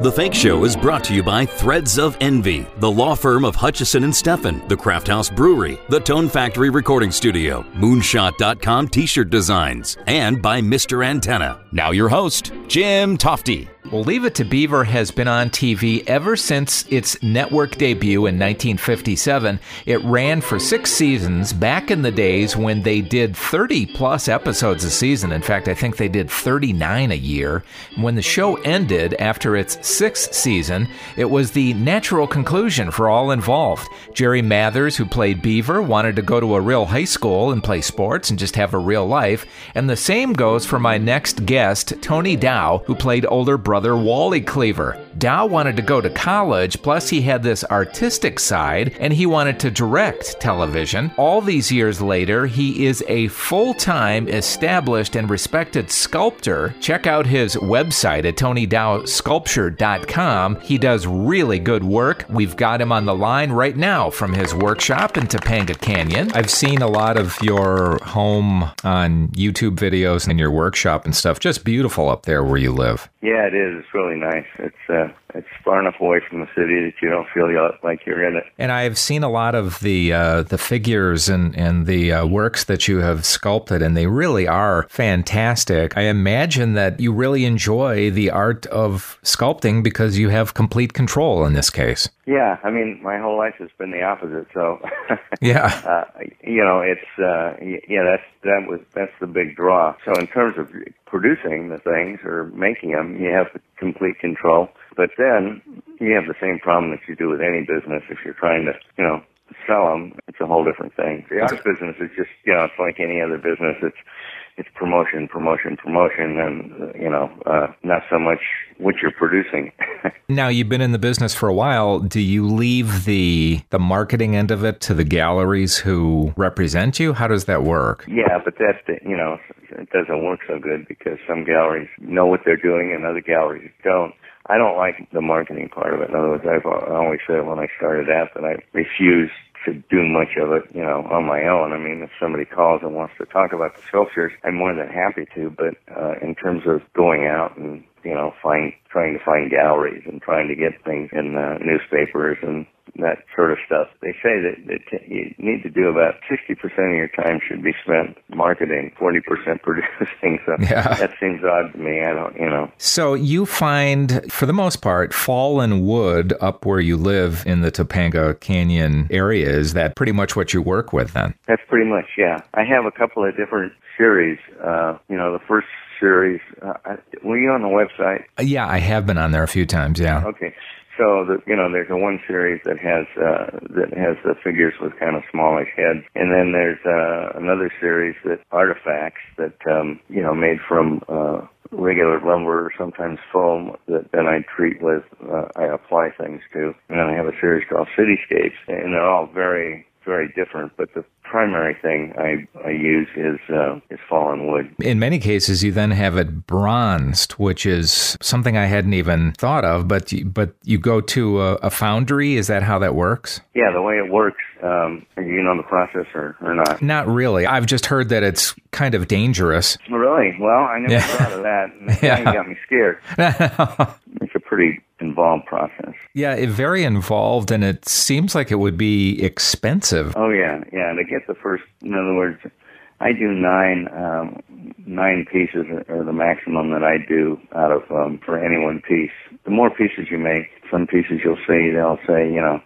The Fake Show is brought to you by Threads of Envy, the law firm of Hutchison and Steffen, the Craft House Brewery, the Tone Factory Recording Studio, Moonshot.com T-shirt designs, and by Mr. Antenna. Now your host, Jim Tofte. Well, Leave It to Beaver has been on TV ever since its network debut in 1957. It ran for six seasons back in the days when they did 30 plus episodes a season. In fact, I think they did 39 a year. When the show ended after its sixth season, it was the natural conclusion for all involved. Jerry Mathers, who played Beaver, wanted to go to a real high school and play sports and just have a real life. And the same goes for my next guest, Tony Dow, who played older brother brother Wally Cleaver. Dow wanted to go to college, plus he had this artistic side, and he wanted to direct television. All these years later, he is a full time, established, and respected sculptor. Check out his website at TonyDowSculpture.com. He does really good work. We've got him on the line right now from his workshop in Topanga Canyon. I've seen a lot of your home on YouTube videos and your workshop and stuff. Just beautiful up there where you live. Yeah, it is. It's really nice. It's uh, uh, it's far enough away from the city that you don't feel like you're in it. And I've seen a lot of the uh, the figures and and the uh, works that you have sculpted, and they really are fantastic. I imagine that you really enjoy the art of sculpting because you have complete control in this case. Yeah, I mean, my whole life has been the opposite. So, yeah, uh, you know, it's uh, yeah, that's that was that's the big draw. So, in terms of producing the things or making them, you have complete control. But then you have the same problem that you do with any business. If you're trying to, you know, sell them, it's a whole different thing. The art business is just, you know, it's like any other business. It's it's promotion, promotion, promotion, and you know, uh, not so much what you're producing. now you've been in the business for a while. Do you leave the the marketing end of it to the galleries who represent you? How does that work? Yeah, but that's you know, it doesn't work so good because some galleries know what they're doing and other galleries don't. I don't like the marketing part of it. In other words, I've always said when I started out that I refuse to do much of it, you know, on my own. I mean, if somebody calls and wants to talk about the sculptures, I'm more than happy to. But uh, in terms of going out and you know, find trying to find galleries and trying to get things in uh, newspapers and that sort of stuff. They say that, that you need to do about 60% of your time should be spent marketing, 40% producing. So yeah. that seems odd to me. I don't, you know. So you find, for the most part, fallen wood up where you live in the Topanga Canyon area. Is that pretty much what you work with then? That's pretty much, yeah. I have a couple of different series. Uh, you know, the first series. Uh, were you on the website? Uh, yeah, I have been on there a few times. Yeah. Okay. So the, you know, there's a one series that has uh, that has the figures with kind of smallish heads, and then there's uh, another series that artifacts that um, you know made from uh, regular lumber or sometimes foam that then I treat with uh, I apply things to, and then I have a series called Cityscapes, and they're all very very different, but the primary thing I, I use is uh, is fallen wood. In many cases, you then have it bronzed, which is something I hadn't even thought of. But you, but you go to a, a foundry. Is that how that works? Yeah, the way it works. Um, you know the process or, or not? Not really. I've just heard that it's kind of dangerous. Really? Well, I never yeah. thought of that. yeah. you got me scared. it's a pretty involved process. Yeah, it, very involved, and it seems like it would be expensive. Oh yeah, yeah. To get the first, in other words, I do nine um, nine pieces are the maximum that I do out of um, for any one piece. The more pieces you make, some pieces you'll see they'll say you know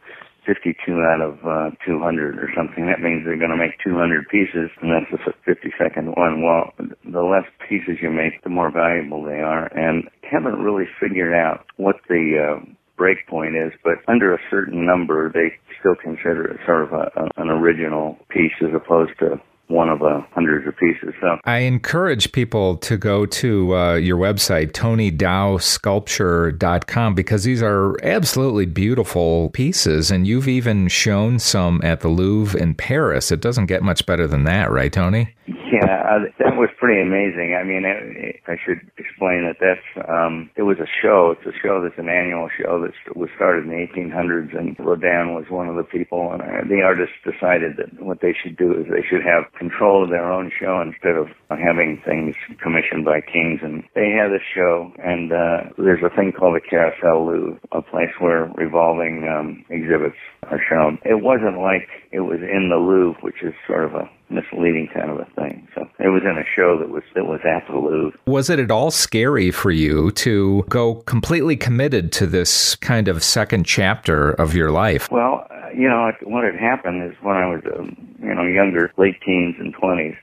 52 out of uh, 200 or something. That means they're going to make 200 pieces, and that's the 52nd one. Well, the less pieces you make, the more valuable they are, and haven't really figured out what the uh, break point is, but under a certain number, they still consider it sort of a, a, an original piece as opposed to one of a hundreds of pieces. So I encourage people to go to uh, your website, TonyDowSculpture.com, because these are absolutely beautiful pieces. And you've even shown some at the Louvre in Paris. It doesn't get much better than that, right, Tony? Yeah, uh, that was pretty amazing. I mean, it, it, I should explain that that's um, it was a show. It's a show that's an annual show that was started in the 1800s, and Rodin was one of the people. And uh, the artists decided that what they should do is they should have control of their own show instead of having things commissioned by kings. And they had a show, and uh, there's a thing called the Carousel Louvre, a place where revolving um, exhibits are shown. It wasn't like it was in the Louvre, which is sort of a misleading kind of a thing. So it was in a show that was that was at the Louvre. Was it at all scary for you to go completely committed to this kind of second chapter of your life? Well, you know, what had happened is when I was, um, you know, younger, late teens and twenties,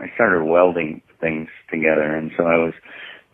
I started welding things together, and so I was.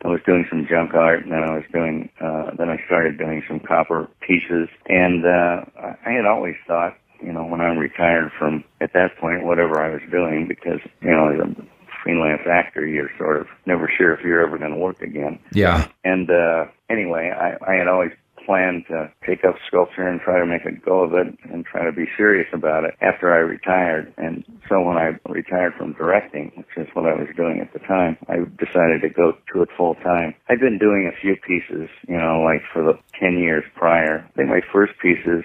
I was doing some junk art, and then I was doing. Uh, then I started doing some copper pieces, and uh, I had always thought you know, when I'm retired from, at that point, whatever I was doing, because, you know, as a freelance actor, you're sort of never sure if you're ever going to work again. Yeah. And, uh, anyway, I, I had always planned to take up sculpture and try to make a go of it and try to be serious about it after I retired. And so when I retired from directing, which is what I was doing at the time, I decided to go to it full time. I'd been doing a few pieces, you know, like for the 10 years prior. I think my first pieces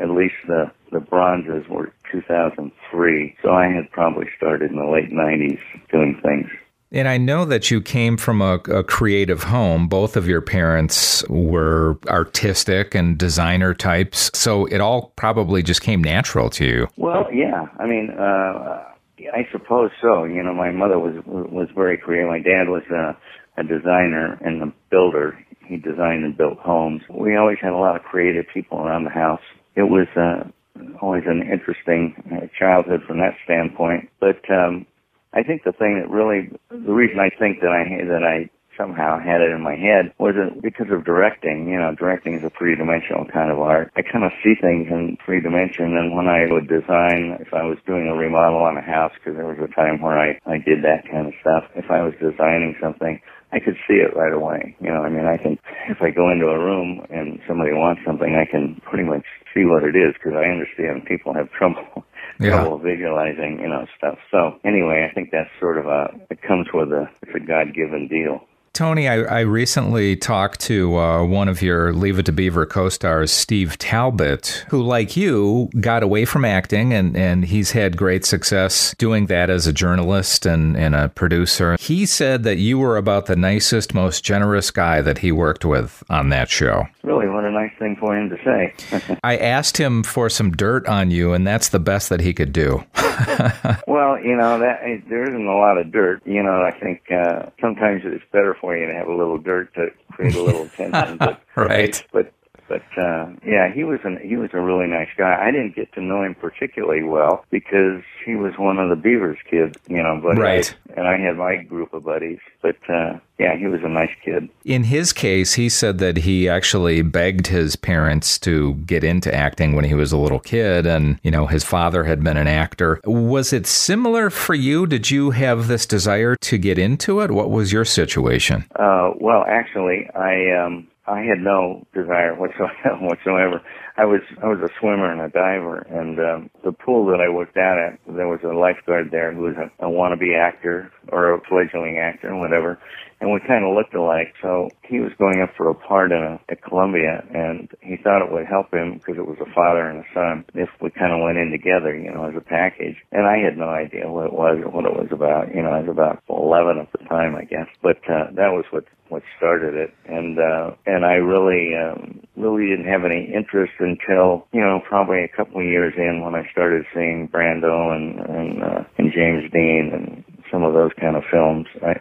at least the the bronzes were 2003. So I had probably started in the late 90s doing things. And I know that you came from a, a, creative home. Both of your parents were artistic and designer types. So it all probably just came natural to you. Well, yeah. I mean, uh, I suppose so. You know, my mother was was very creative. My dad was a, a designer and a builder. He designed and built homes. We always had a lot of creative people around the house it was uh, always an interesting uh, childhood from that standpoint. But um, I think the thing that really, the reason I think that I that I somehow had it in my head was it because of directing. You know, directing is a three-dimensional kind of art. I kind of see things in three dimension, and when I would design, if I was doing a remodel on a house, because there was a time where I I did that kind of stuff. If I was designing something, I could see it right away. You know, I mean, I can, if I go into a room and somebody wants something, I can pretty much see what it is because I understand people have trouble, yeah. trouble visualizing, you know, stuff. So anyway, I think that's sort of a, it comes with a, it's a God-given deal. Tony, I, I recently talked to uh, one of your Leave It to Beaver co stars, Steve Talbot, who, like you, got away from acting and, and he's had great success doing that as a journalist and, and a producer. He said that you were about the nicest, most generous guy that he worked with on that show. Really, what a nice thing for him to say. I asked him for some dirt on you, and that's the best that he could do. well, you know, that there isn't a lot of dirt. You know, I think uh, sometimes it's better for you to have a little dirt to create a little tension. But, right. But but uh, yeah, he was an he was a really nice guy. I didn't get to know him particularly well because he was one of the Beavers kids, you know. But right. I, and I had my group of buddies. But uh, yeah, he was a nice kid. In his case, he said that he actually begged his parents to get into acting when he was a little kid, and you know his father had been an actor. Was it similar for you? Did you have this desire to get into it? What was your situation? Uh, well, actually, I. Um, I had no desire whatsoever. I was I was a swimmer and a diver, and um, the pool that I worked out at, there was a lifeguard there who was a, a wannabe actor or a fledgling actor, or whatever, and we kind of looked alike. So he was going up for a part in a, at Columbia, and he thought it would help him because it was a father and a son if we kind of went in together, you know, as a package. And I had no idea what it was or what it was about. You know, I was about 11 at the time, I guess. But uh, that was what what started it, and uh, and I really um, really didn't have any interest until you know probably a couple of years in when I started seeing Brando and and, uh, and James Dean and some of those kind of films, I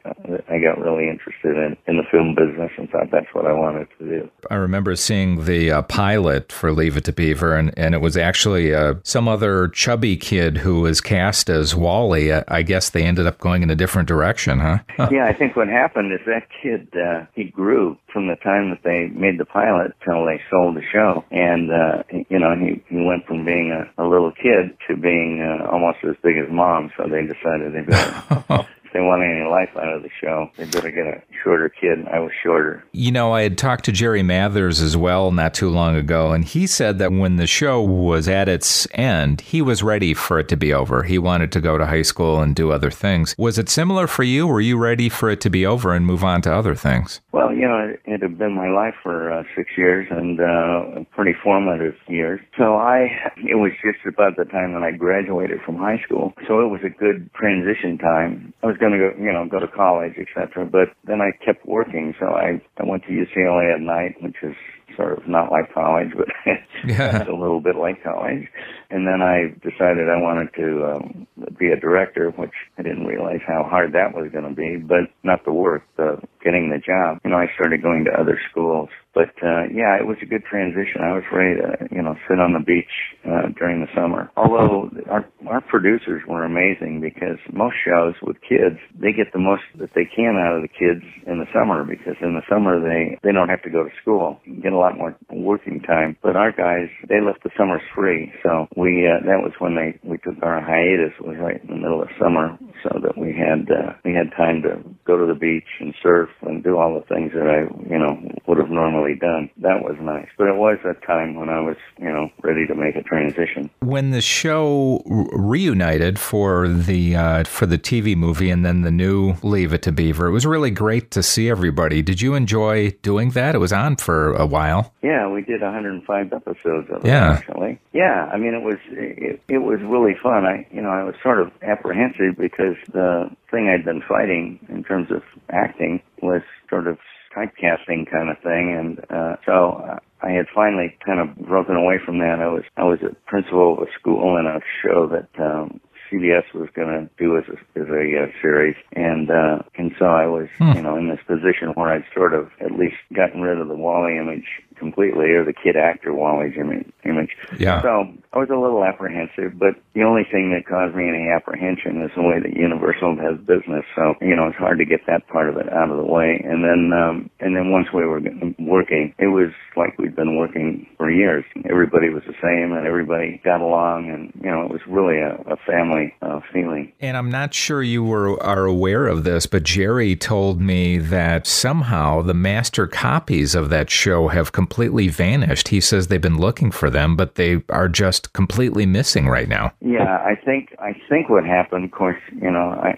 I got really interested in in the film business and thought that's what I wanted to do. I remember seeing the uh, pilot for Leave It to Beaver, and and it was actually uh, some other chubby kid who was cast as Wally. I, I guess they ended up going in a different direction, huh? yeah, I think what happened is that kid uh, he grew from the time that they made the pilot till they sold the show, and uh, you know he he went from being a, a little kid to being uh, almost as big as mom. So they decided they better they want any life out of the show, they better get a shorter kid. I was shorter. You know, I had talked to Jerry Mathers as well not too long ago, and he said that when the show was at its end, he was ready for it to be over. He wanted to go to high school and do other things. Was it similar for you? Were you ready for it to be over and move on to other things? Well, you know, it, it had been my life for uh, six years and uh, pretty formative years. So I, it was just about the time that I graduated from high school. So it was a good transition time. I was going to go, you know, go to college, etc. But then I kept working, so I I went to UCLA at night, which is sort of not like college, but yeah. it's a little bit like college. And then I decided I wanted to um, be a director, which I didn't realize how hard that was going to be, but not the work, the getting the job. You know, I started going to other schools but uh, yeah, it was a good transition. I was ready to, you know, sit on the beach uh, during the summer. Although our our producers were amazing because most shows with kids, they get the most that they can out of the kids in the summer because in the summer they they don't have to go to school, you get a lot more working time. But our guys, they left the summers free, so we uh, that was when they we took our hiatus was right in the middle of summer, so that we had uh, we had time to go to the beach and surf and do all the things that I you know would have normally done. That was nice. But it was a time when I was, you know, ready to make a transition. When the show reunited for the uh, for the TV movie and then the new Leave It to Beaver, it was really great to see everybody. Did you enjoy doing that? It was on for a while. Yeah, we did 105 episodes of it yeah. actually. Yeah, I mean it was it, it was really fun. I you know, I was sort of apprehensive because the thing I'd been fighting in terms of acting was sort of typecasting kind of thing, and uh, so uh, I had finally kind of broken away from that. I was I was a principal of a school in a show that um, CBS was going to do as a, as a uh, series, and uh, and so I was hmm. you know in this position where I'd sort of at least gotten rid of the Wally image completely, or the kid actor Wally's image. image. Yeah. So I was a little apprehensive, but the only thing that caused me any apprehension is the way that Universal has business. So you know, it's hard to get that part of it out of the way. And then um, and then once we were working, it was like we'd been working for years. Everybody was the same, and everybody got along, and you know, it was really a, a family uh, feeling. And I'm not sure you were are aware of this, but Jerry told me that somehow the master copies of that show have completely vanished. He says they've been looking for them, but they are just completely missing right now. Yeah, I think I think what happened. Of course, you know, I,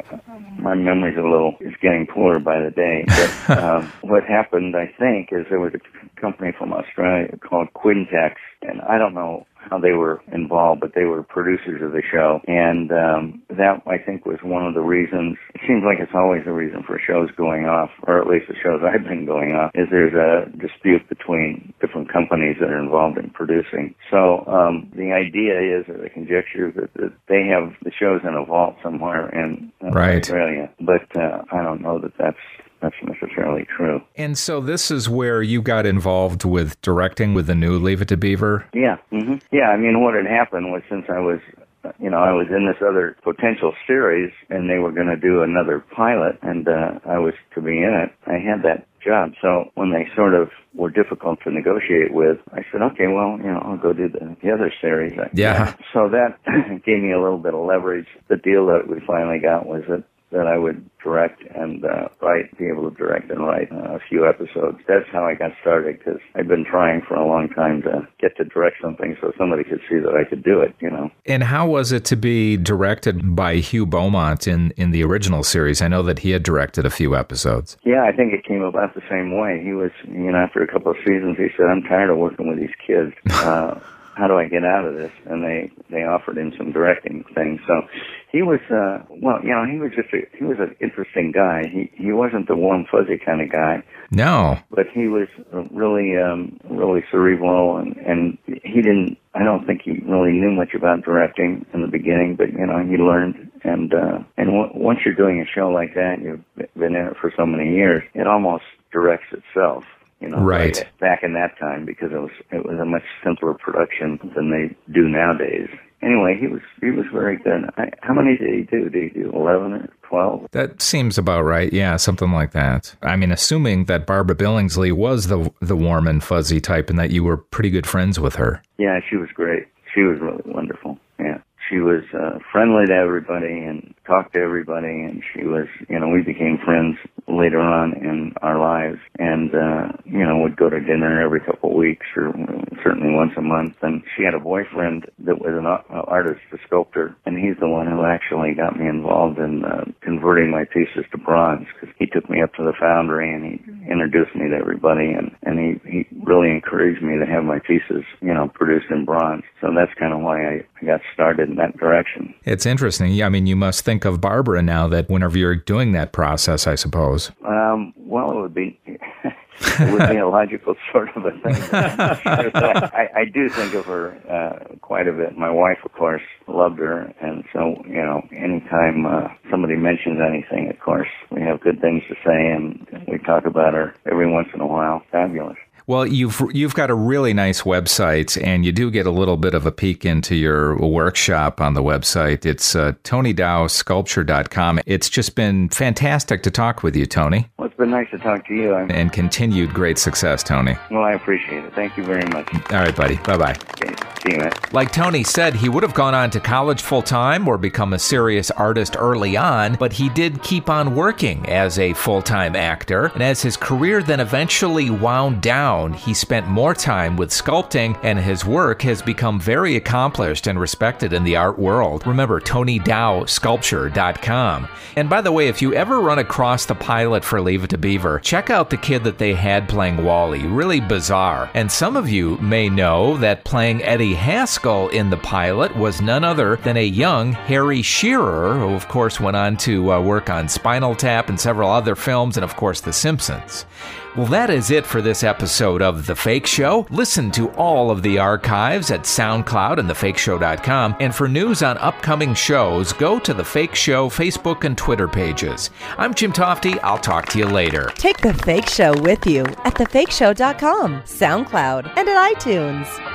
my memory's a little is getting poorer by the day. But um, what happened, I think, is there was a company from Australia called Quintex, and I don't know how they were involved, but they were producers of the show. And um, that, I think, was one of the reasons. It seems like it's always a reason for shows going off, or at least the shows I've been going off, is there's a dispute between different companies that are involved in producing. So um, the idea is, or the conjecture, that, that they have the shows in a vault somewhere in uh, right. Australia. But uh, I don't know that that's that's necessarily true. And so this is where you got involved with directing with the new Leave It to Beaver? Yeah. Mm-hmm. Yeah, I mean, what had happened was since I was you know, I was in this other potential series and they were going to do another pilot and uh, I was to be in it. I had that job. So when they sort of were difficult to negotiate with, I said, okay, well, you know, I'll go do the, the other series. Yeah. So that gave me a little bit of leverage. The deal that we finally got was that that I would direct and uh, write, be able to direct and write uh, a few episodes. That's how I got started because I've been trying for a long time to get to direct something so somebody could see that I could do it, you know. And how was it to be directed by Hugh Beaumont in, in the original series? I know that he had directed a few episodes. Yeah, I think it came about the same way. He was, you know, after a couple of seasons, he said, I'm tired of working with these kids. Uh, how do I get out of this? And they they offered him some directing things. So he was uh well, you know, he was just a, he was an interesting guy. He he wasn't the warm fuzzy kind of guy. No. But he was really um really cerebral and and he didn't I don't think he really knew much about directing in the beginning, but you know, he learned and uh and w- once you're doing a show like that, you've been in it for so many years, it almost directs itself you know, right. back in that time because it was it was a much simpler production than they do nowadays. Anyway, he was he was very good. I, how many did he do? Did he do eleven or twelve? That seems about right. Yeah, something like that. I mean, assuming that Barbara Billingsley was the the warm and fuzzy type, and that you were pretty good friends with her. Yeah, she was great. She was really wonderful. She was uh, friendly to everybody and talked to everybody, and she was, you know, we became friends later on in our lives, and uh, you know, would go to dinner every couple of weeks or certainly once a month. And she had a boyfriend that was an artist, a sculptor, and he's the one who actually got me involved in uh, converting my pieces to bronze because he took me up to the foundry and he introduced me to everybody, and and he he really encouraged me to have my pieces, you know, produced in bronze. So that's kind of why I, I got started in that direction. It's interesting. Yeah, I mean, you must think of Barbara now that whenever you're doing that process, I suppose. Um, well, it would be. it would be a logical sort of a thing. I, I do think of her uh, quite a bit. My wife, of course, loved her, and so you know, anytime uh, somebody mentions anything, of course, we have good things to say, and we talk about her every once in a while. Fabulous. Well, you've you've got a really nice website, and you do get a little bit of a peek into your workshop on the website. It's uh, TonyDowSculpture.com. It's just been fantastic to talk with you, Tony. Well, it's been nice to talk to you. I'm... And continued great success, Tony. Well, I appreciate it. Thank you very much. All right, buddy. Bye bye. Okay. See you, man. Like Tony said, he would have gone on to college full time or become a serious artist early on, but he did keep on working as a full time actor. And as his career then eventually wound down, he spent more time with sculpting, and his work has become very accomplished and respected in the art world. Remember, TonyDowSculpture.com. And by the way, if you ever run across the pilot for Leave It to Beaver, check out the kid that they had playing Wally. Really bizarre. And some of you may know that playing Eddie Haskell in the pilot was none other than a young Harry Shearer, who, of course, went on to uh, work on Spinal Tap and several other films, and of course, The Simpsons. Well, that is it for this episode of The Fake Show. Listen to all of the archives at SoundCloud and thefakeshow.com. And for news on upcoming shows, go to The Fake Show Facebook and Twitter pages. I'm Jim Tofte. I'll talk to you later. Take The Fake Show with you at thefakeshow.com, SoundCloud, and at iTunes.